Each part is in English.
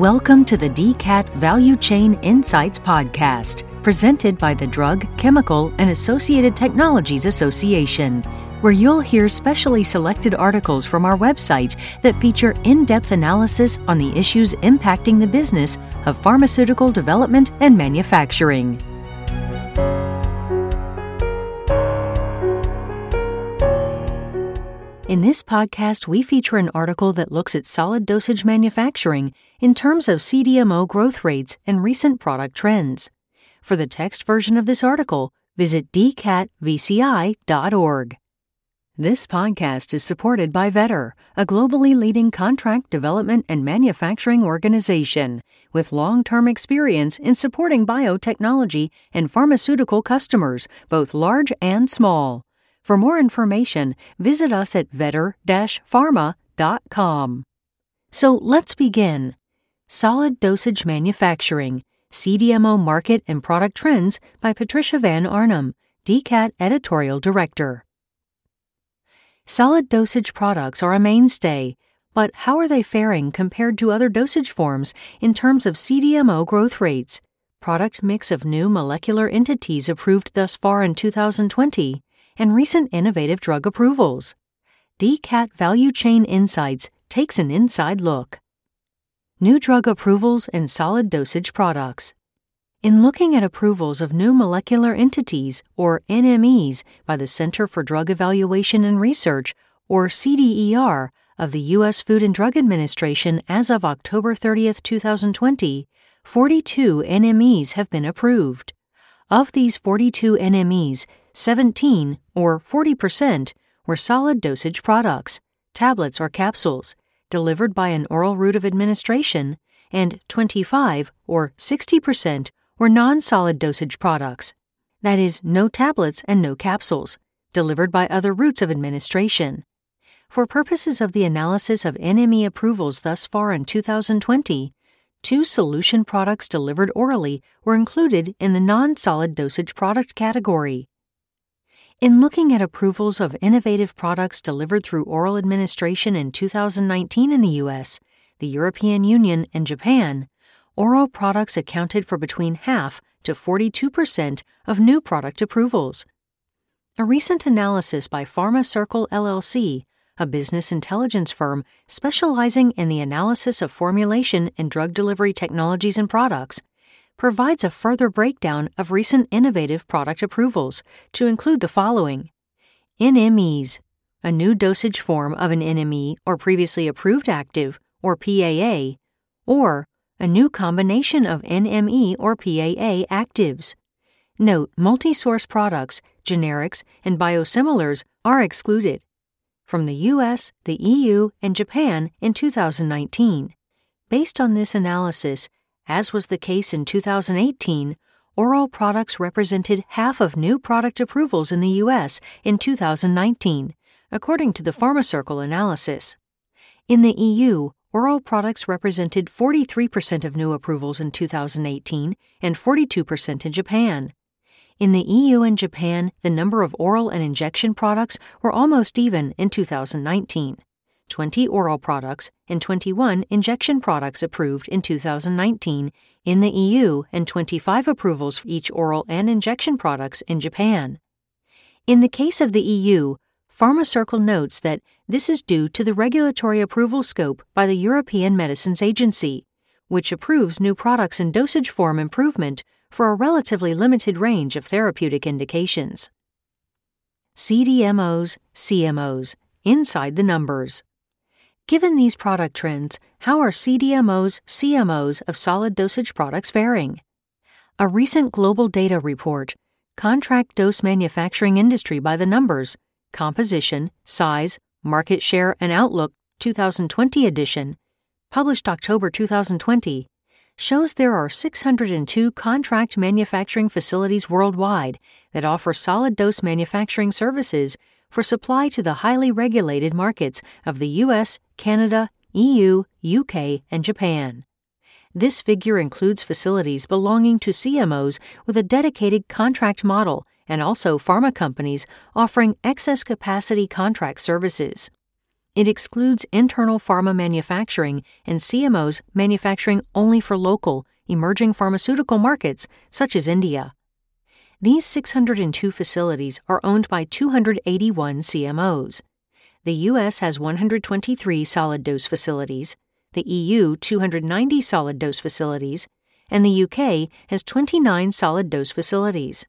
Welcome to the DCAT Value Chain Insights Podcast, presented by the Drug, Chemical, and Associated Technologies Association, where you'll hear specially selected articles from our website that feature in depth analysis on the issues impacting the business of pharmaceutical development and manufacturing. In this podcast, we feature an article that looks at solid dosage manufacturing in terms of CDMO growth rates and recent product trends. For the text version of this article, visit dcatvci.org. This podcast is supported by Vetter, a globally leading contract development and manufacturing organization with long term experience in supporting biotechnology and pharmaceutical customers, both large and small. For more information, visit us at vetter-pharma.com. So let's begin. Solid Dosage Manufacturing, CDMO Market and Product Trends by Patricia Van Arnum, DCAT Editorial Director. Solid dosage products are a mainstay, but how are they faring compared to other dosage forms in terms of CDMO growth rates, product mix of new molecular entities approved thus far in 2020, and recent innovative drug approvals. DCAT Value Chain Insights takes an inside look. New drug approvals and solid dosage products. In looking at approvals of new molecular entities, or NMEs, by the Center for Drug Evaluation and Research, or CDER, of the U.S. Food and Drug Administration as of October 30, 2020, 42 NMEs have been approved. Of these 42 NMEs, 17, or 40%, were solid dosage products, tablets or capsules, delivered by an oral route of administration, and 25, or 60%, were non solid dosage products. That is, no tablets and no capsules, delivered by other routes of administration. For purposes of the analysis of NME approvals thus far in 2020, two solution products delivered orally were included in the non solid dosage product category. In looking at approvals of innovative products delivered through oral administration in 2019 in the US, the European Union, and Japan, oral products accounted for between half to 42% of new product approvals. A recent analysis by PharmaCircle LLC, a business intelligence firm specializing in the analysis of formulation and drug delivery technologies and products, provides a further breakdown of recent innovative product approvals to include the following NMEs, a new dosage form of an NME or previously approved active, or PAA, or a new combination of NME or PAA actives. Note multi source products, generics, and biosimilars are excluded. From the US, the EU, and Japan in 2019. Based on this analysis, as was the case in 2018, oral products represented half of new product approvals in the U.S. in 2019, according to the PharmaCircle analysis. In the EU, oral products represented 43% of new approvals in 2018 and 42% in Japan. In the EU and Japan, the number of oral and injection products were almost even in 2019. 20 oral products, and 21 injection products approved in 2019 in the EU and 25 approvals for each oral and injection products in Japan. In the case of the EU, PharmaCircle notes that this is due to the regulatory approval scope by the European Medicines Agency, which approves new products in dosage form improvement for a relatively limited range of therapeutic indications. CDMOs, CMOs, inside the numbers. Given these product trends, how are CDMOs, CMOs of solid dosage products faring? A recent global data report, Contract Dose Manufacturing Industry by the Numbers, Composition, Size, Market Share, and Outlook 2020 edition, published October 2020, shows there are 602 contract manufacturing facilities worldwide that offer solid dose manufacturing services for supply to the highly regulated markets of the US, Canada, EU, UK, and Japan. This figure includes facilities belonging to CMOs with a dedicated contract model and also pharma companies offering excess capacity contract services. it excludes internal pharma manufacturing and CMOs manufacturing only for local, emerging pharmaceutical markets such as India. These 602 facilities are owned by 281 CMOs. The US has 123 solid dose facilities, the EU 290 solid dose facilities, and the UK has 29 solid dose facilities.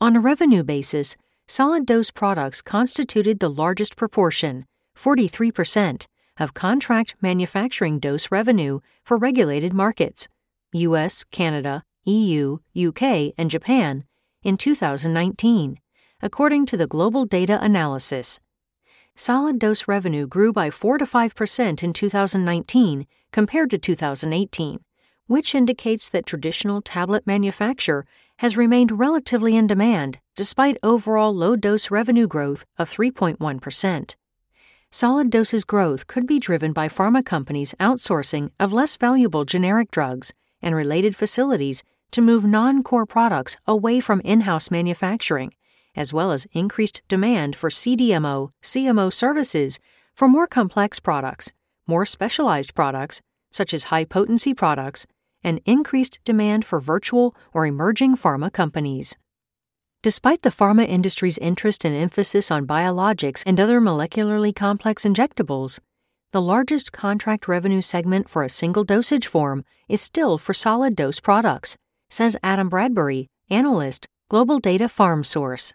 On a revenue basis, solid dose products constituted the largest proportion, 43%, of contract manufacturing dose revenue for regulated markets, US, Canada, EU, UK, and Japan, in 2019, according to the Global Data Analysis solid dose revenue grew by 4 to 5% in 2019 compared to 2018, which indicates that traditional tablet manufacture has remained relatively in demand despite overall low dose revenue growth of 3.1%. Solid doses growth could be driven by pharma companies outsourcing of less valuable generic drugs and related facilities to move non core products away from in house manufacturing as well as increased demand for CDMO, CMO services for more complex products, more specialized products, such as high potency products, and increased demand for virtual or emerging pharma companies. Despite the pharma industry's interest and emphasis on biologics and other molecularly complex injectables, the largest contract revenue segment for a single dosage form is still for solid dose products, says Adam Bradbury, analyst, Global Data PharmSource.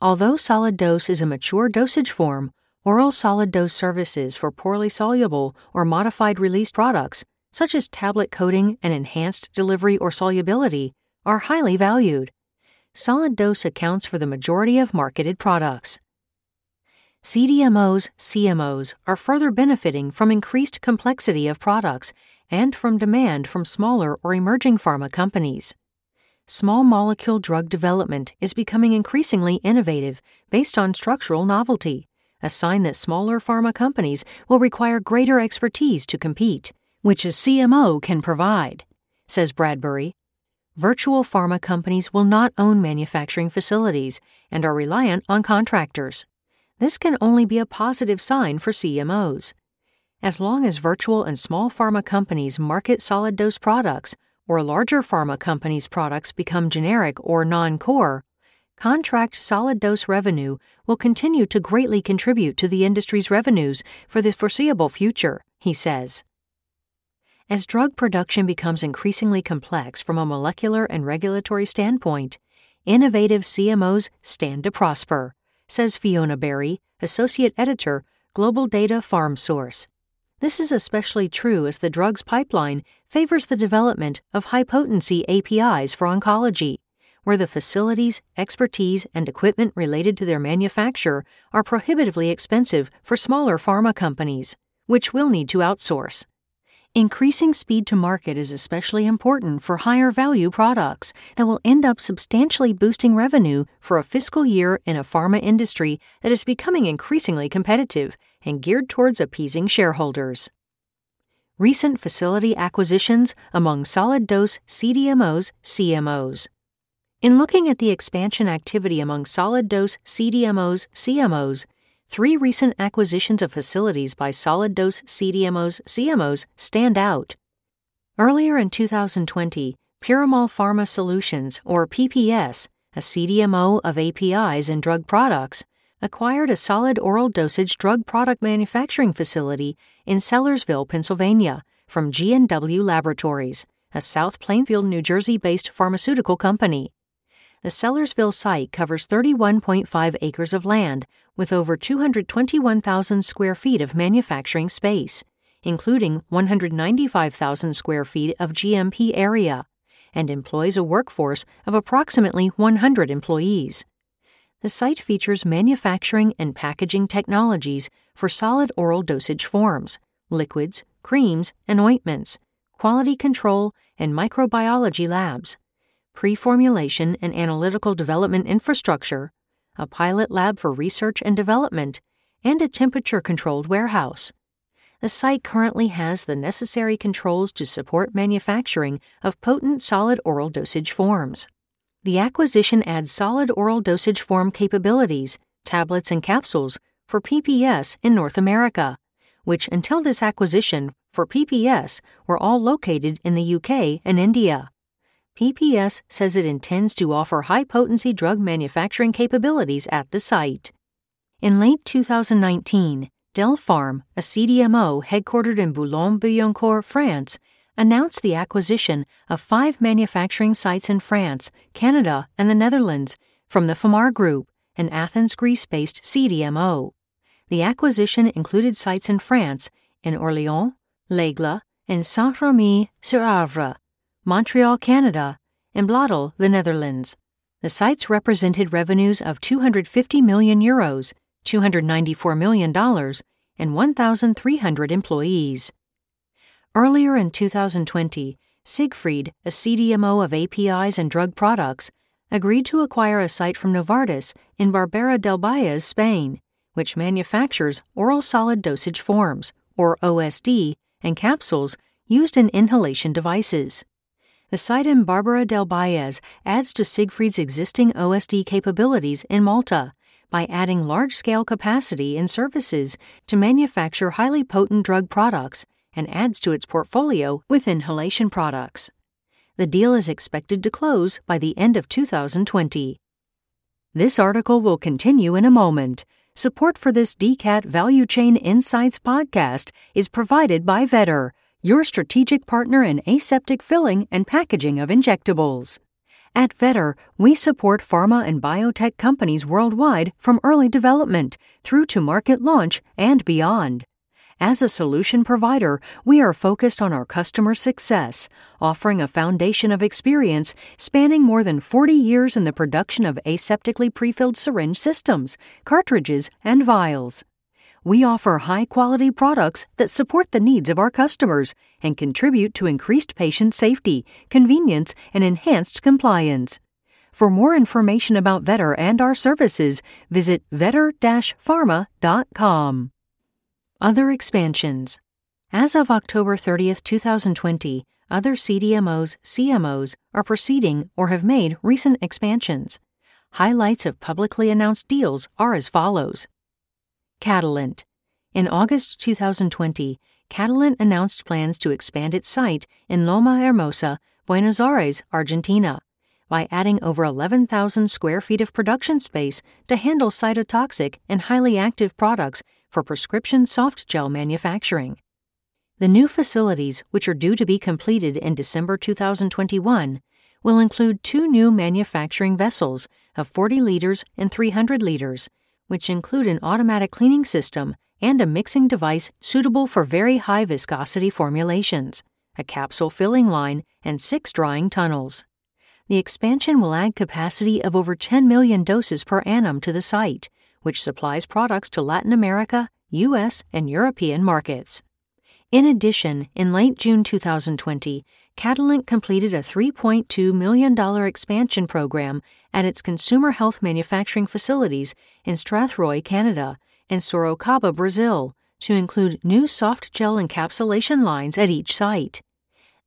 Although solid dose is a mature dosage form, oral solid dose services for poorly soluble or modified release products, such as tablet coating and enhanced delivery or solubility, are highly valued. Solid dose accounts for the majority of marketed products. CDMOs, CMOs are further benefiting from increased complexity of products and from demand from smaller or emerging pharma companies small molecule drug development is becoming increasingly innovative based on structural novelty, a sign that smaller pharma companies will require greater expertise to compete, which a CMO can provide, says Bradbury. Virtual pharma companies will not own manufacturing facilities and are reliant on contractors. This can only be a positive sign for CMOs. As long as virtual and small pharma companies market solid dose products, or larger pharma companies' products become generic or non core, contract solid dose revenue will continue to greatly contribute to the industry's revenues for the foreseeable future, he says. As drug production becomes increasingly complex from a molecular and regulatory standpoint, innovative CMOs stand to prosper, says Fiona Berry, Associate Editor, Global Data PharmSource. This is especially true as the drugs pipeline favors the development of high potency APIs for oncology, where the facilities, expertise, and equipment related to their manufacture are prohibitively expensive for smaller pharma companies, which will need to outsource. Increasing speed to market is especially important for higher value products that will end up substantially boosting revenue for a fiscal year in a pharma industry that is becoming increasingly competitive and geared towards appeasing shareholders. Recent facility acquisitions among solid dose CDMOs, CMOs. In looking at the expansion activity among solid dose CDMOs, CMOs, three recent acquisitions of facilities by solid dose CDMOs, CMOs stand out. Earlier in 2020, Piramal Pharma Solutions, or PPS, a CDMO of APIs and drug products, acquired a solid oral dosage drug product manufacturing facility in Sellersville, Pennsylvania, from G&W Laboratories, a South Plainfield, New Jersey-based pharmaceutical company. The Sellersville site covers 31.5 acres of land with over 221,000 square feet of manufacturing space, including 195,000 square feet of GMP area, and employs a workforce of approximately 100 employees. The site features manufacturing and packaging technologies for solid oral dosage forms, liquids, creams, and ointments, quality control, and microbiology labs, pre formulation and analytical development infrastructure, a pilot lab for research and development, and a temperature controlled warehouse. The site currently has the necessary controls to support manufacturing of potent solid oral dosage forms the acquisition adds solid oral dosage form capabilities, tablets and capsules, for PPS in North America, which until this acquisition for PPS were all located in the UK and India. PPS says it intends to offer high potency drug manufacturing capabilities at the site. In late 2019, Delpharm, a CDMO headquartered in Boulogne-Billancourt, France, announced the acquisition of five manufacturing sites in France, Canada, and the Netherlands from the Famar Group, an Athens, Greece-based CDMO. The acquisition included sites in France, in Orléans, L'Aigle, and Saint-Rémy-sur-Arve, Montreal, Canada, and Bladel, the Netherlands. The sites represented revenues of 250 million euros, $294 million, and 1,300 employees. Earlier in 2020, Siegfried, a CDMO of APIs and drug products, agreed to acquire a site from Novartis in Barbera del Valles, Spain, which manufactures oral solid dosage forms, or OSD, and capsules used in inhalation devices. The site in Barbera del Valles adds to Siegfried's existing OSD capabilities in Malta by adding large scale capacity and services to manufacture highly potent drug products and adds to its portfolio with inhalation products. The deal is expected to close by the end of 2020. This article will continue in a moment. Support for this DCAT Value Chain Insights podcast is provided by Vetter, your strategic partner in aseptic filling and packaging of injectables. At Vetter, we support pharma and biotech companies worldwide from early development through to market launch and beyond. As a solution provider, we are focused on our customer success, offering a foundation of experience spanning more than 40 years in the production of aseptically prefilled syringe systems, cartridges, and vials. We offer high quality products that support the needs of our customers and contribute to increased patient safety, convenience, and enhanced compliance. For more information about Vetter and our services, visit vetter-pharma.com. Other expansions. As of October 30, 2020, other CDMOs, CMOs are proceeding or have made recent expansions. Highlights of publicly announced deals are as follows Catalent. In August 2020, Catalent announced plans to expand its site in Loma Hermosa, Buenos Aires, Argentina, by adding over 11,000 square feet of production space to handle cytotoxic and highly active products for prescription soft gel manufacturing. The new facilities, which are due to be completed in December 2021, will include two new manufacturing vessels of 40 liters and 300 liters, which include an automatic cleaning system and a mixing device suitable for very high viscosity formulations, a capsule filling line, and six drying tunnels. The expansion will add capacity of over 10 million doses per annum to the site which supplies products to Latin America, U.S., and European markets. In addition, in late June 2020, Catalent completed a $3.2 million expansion program at its consumer health manufacturing facilities in Strathroy, Canada, and Sorocaba, Brazil, to include new soft gel encapsulation lines at each site.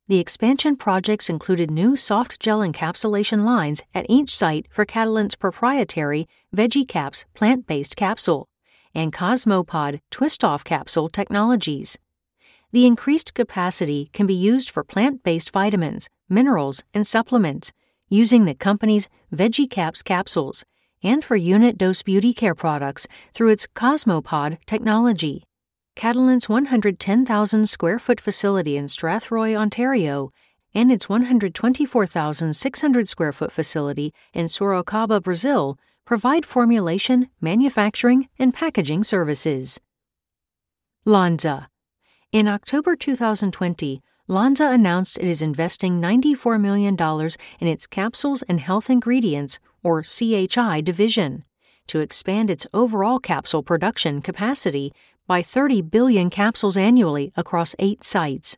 The expansion projects included new soft gel encapsulation lines at each site for Catalent's proprietary Vegicaps plant based capsule and Cosmopod twist off capsule technologies. The increased capacity can be used for plant based vitamins, minerals, and supplements using the company's Vegicaps capsules and for unit dose beauty care products through its Cosmopod technology. Catalent's 110,000 square foot facility in Strathroy, Ontario, and its 124,600 square foot facility in Sorocaba, Brazil, provide formulation, manufacturing, and packaging services. Lonza. In October 2020, Lonza announced it is investing $94 million in its Capsules and Health Ingredients, or CHI, division to expand its overall capsule production capacity by 30 billion capsules annually across eight sites.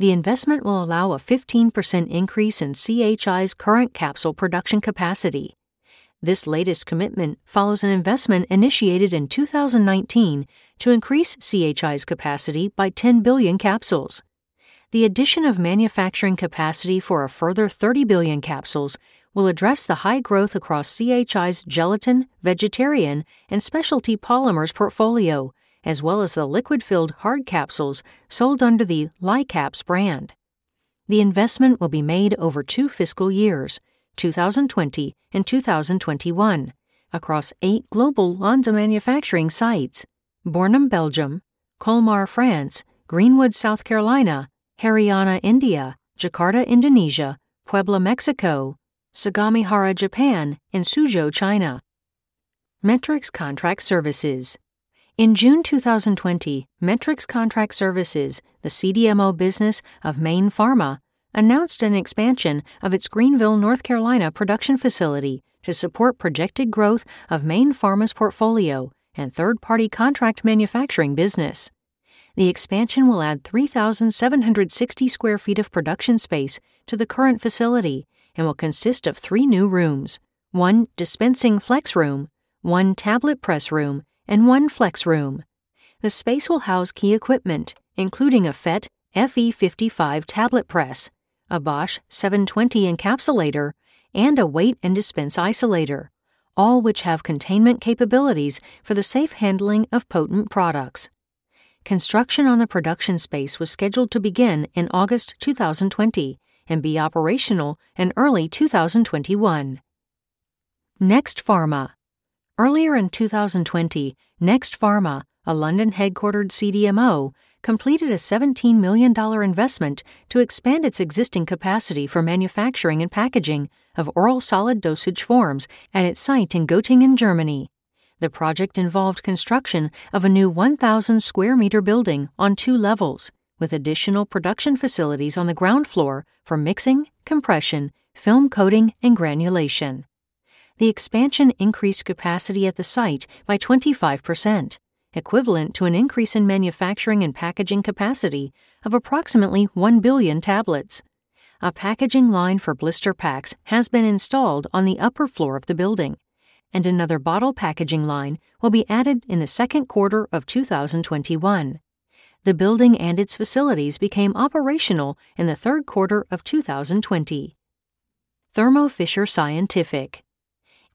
The investment will allow a 15% increase in CHI's current capsule production capacity. This latest commitment follows an investment initiated in 2019 to increase CHI's capacity by 10 billion capsules. The addition of manufacturing capacity for a further 30 billion capsules will address the high growth across CHI's gelatin, vegetarian, and specialty polymers portfolio, as well as the liquid filled hard capsules sold under the Licaps brand. The investment will be made over two fiscal years, 2020 and 2021, across eight global Lonza manufacturing sites Bornem, Belgium, Colmar, France, Greenwood, South Carolina, Haryana, India, Jakarta, Indonesia, Puebla, Mexico, Sagamihara, Japan, and Suzhou, China. Metrics Contract Services in June 2020, Metrics Contract Services, the CDMO business of Mayne Pharma, announced an expansion of its Greenville, North Carolina production facility to support projected growth of Mayne Pharma's portfolio and third party contract manufacturing business. The expansion will add 3,760 square feet of production space to the current facility and will consist of three new rooms one dispensing flex room, one tablet press room, and one flex room. The space will house key equipment, including a Fette FE55 tablet press, a Bosch 720 encapsulator, and a weight and dispense isolator, all which have containment capabilities for the safe handling of potent products. Construction on the production space was scheduled to begin in August 2020 and be operational in early 2021. Next Pharma Earlier in 2020, Next Pharma, a London headquartered CDMO, completed a $17 million investment to expand its existing capacity for manufacturing and packaging of oral solid dosage forms at its site in Göttingen, Germany. The project involved construction of a new 1,000 square meter building on two levels, with additional production facilities on the ground floor for mixing, compression, film coating, and granulation the expansion increased capacity at the site by 25%, equivalent to an increase in manufacturing and packaging capacity of approximately 1 billion tablets. A packaging line for blister packs has been installed on the upper floor of the building, and another bottle packaging line will be added in the second quarter of 2021. The building and its facilities became operational in the third quarter of 2020. Thermo Fisher Scientific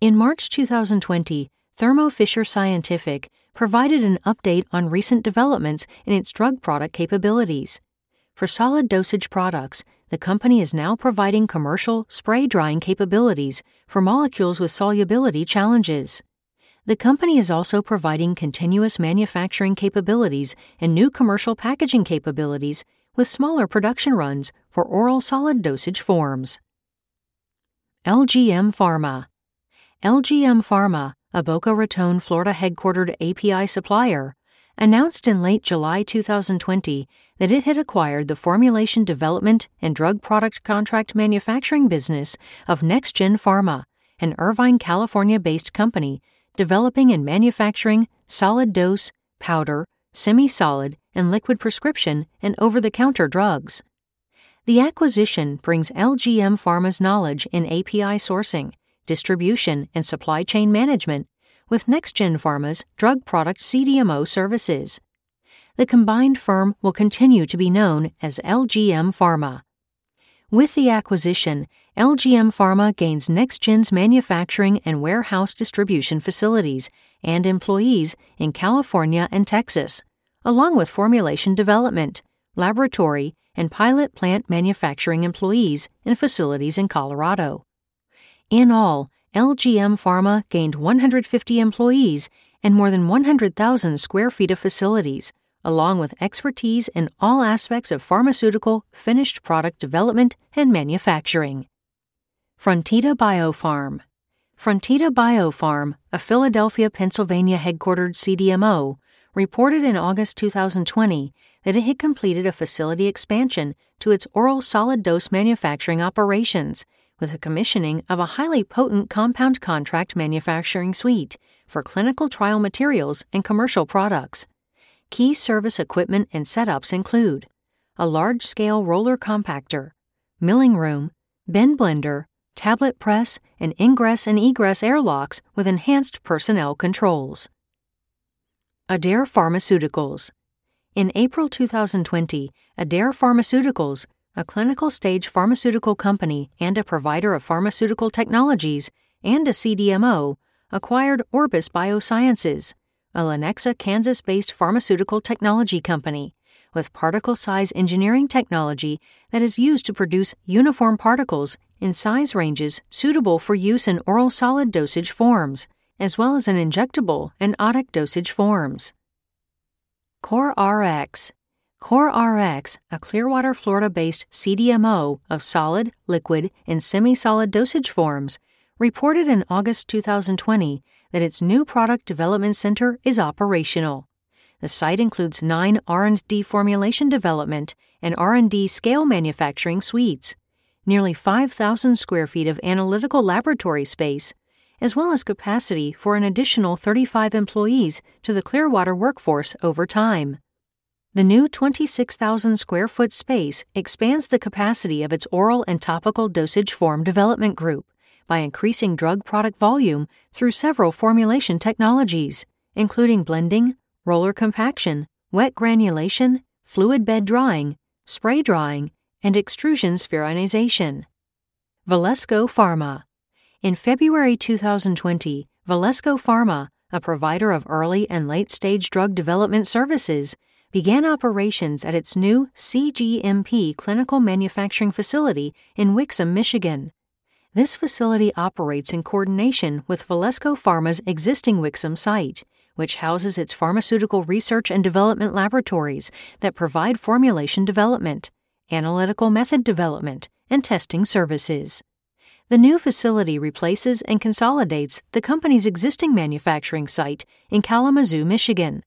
in March 2020, Thermo Fisher Scientific provided an update on recent developments in its drug product capabilities. For solid dosage products, the company is now providing commercial spray drying capabilities for molecules with solubility challenges. The company is also providing continuous manufacturing capabilities and new commercial packaging capabilities with smaller production runs for oral solid dosage forms. LGM Pharma LGM Pharma, a Boca Raton, Florida headquartered API supplier, announced in late July 2020 that it had acquired the formulation development and drug product contract manufacturing business of NextGen Pharma, an Irvine, California based company developing and manufacturing solid dose, powder, semi solid, and liquid prescription and over the counter drugs. The acquisition brings LGM Pharma's knowledge in API sourcing distribution, and supply chain management with NextGen Pharma's drug product CDMO services. The combined firm will continue to be known as LGM Pharma. With the acquisition, LGM Pharma gains NextGen's manufacturing and warehouse distribution facilities and employees in California and Texas, along with formulation development, laboratory, and pilot plant manufacturing employees in facilities in Colorado. In all, LGM Pharma gained 150 employees and more than 100,000 square feet of facilities, along with expertise in all aspects of pharmaceutical finished product development and manufacturing. Frontida Biopharm Frontida Biopharm, a Philadelphia, Pennsylvania headquartered CDMO, reported in August 2020 that it had completed a facility expansion to its oral solid dose manufacturing operations with the commissioning of a highly potent compound contract manufacturing suite for clinical trial materials and commercial products. Key service equipment and setups include a large scale roller compactor, milling room, bin blender, tablet press, and ingress and egress airlocks with enhanced personnel controls. Adare Pharmaceuticals. In April 2020, Adare Pharmaceuticals, a clinical stage pharmaceutical company and a provider of pharmaceutical technologies, and a CDMO, acquired Orbis Biosciences, a Lenexa, Kansas based pharmaceutical technology company with particle size engineering technology that is used to produce uniform particles in size ranges suitable for use in oral solid dosage forms, as well as in injectable and otic dosage forms. CoreRx CoreRx, a Clearwater, Florida based CDMO of solid, liquid, and semi solid dosage forms, reported in August 2020 that its new product development center is operational. The site includes 9 R&D formulation development and R&D scale manufacturing suites, nearly 5,000 square feet of analytical laboratory space, as well as capacity for an additional 35 employees to the Clearwater workforce over time. The new 26,000 square foot space expands the capacity of its oral and topical dosage form development group by increasing drug product volume through several formulation technologies, including blending, roller compaction, wet granulation, fluid bed drying, spray drying, and extrusion spheronization. Velesco Pharma. In February 2020, Velesco Pharma, a provider of early and late stage drug development services, began operations at its new CGMP clinical manufacturing facility in Wixom, Michigan. This facility operates in coordination with Velesco Pharma's existing Wixom site which houses its pharmaceutical research and development laboratories that provide formulation development, analytical method development, and testing services. The new facility replaces and consolidates the company's existing manufacturing site in Kalamazoo, Michigan.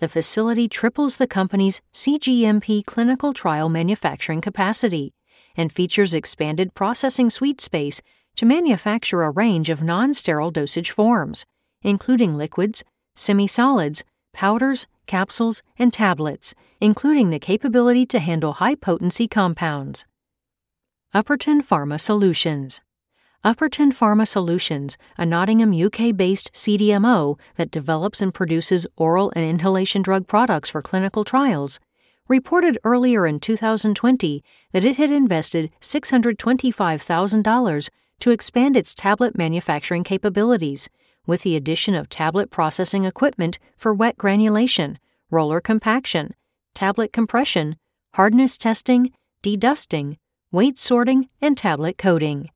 The facility triples the company's CGMP clinical trial manufacturing capacity and features expanded processing suite space to manufacture a range of non sterile dosage forms, including liquids, semi solids, powders, capsules, and tablets, including the capability to handle high potency compounds. Upperton Pharma Solutions Upperton Pharma Solutions, a Nottingham, UK based CDMO that develops and produces oral and inhalation drug products for clinical trials, reported earlier in 2020 that it had invested $625,000 to expand its tablet manufacturing capabilities with the addition of tablet processing equipment for wet granulation, roller compaction, tablet compression, hardness testing, dedusting, weight sorting, and tablet coating.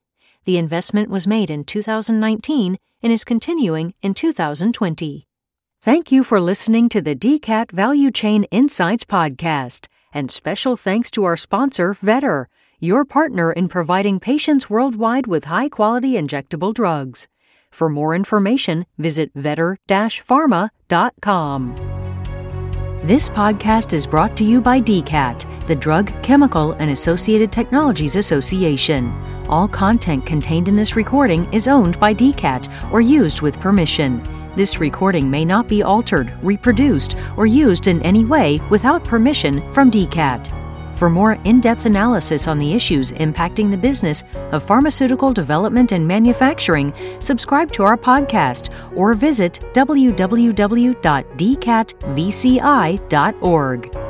The investment was made in 2019 and is continuing in 2020. Thank you for listening to the DCAT Value Chain Insights podcast, and special thanks to our sponsor, Vetter, your partner in providing patients worldwide with high quality injectable drugs. For more information, visit vetter-pharma.com. This podcast is brought to you by DCAT, the Drug, Chemical, and Associated Technologies Association. All content contained in this recording is owned by DCAT or used with permission. This recording may not be altered, reproduced, or used in any way without permission from DCAT. For more in depth analysis on the issues impacting the business of pharmaceutical development and manufacturing, subscribe to our podcast or visit www.dcatvci.org.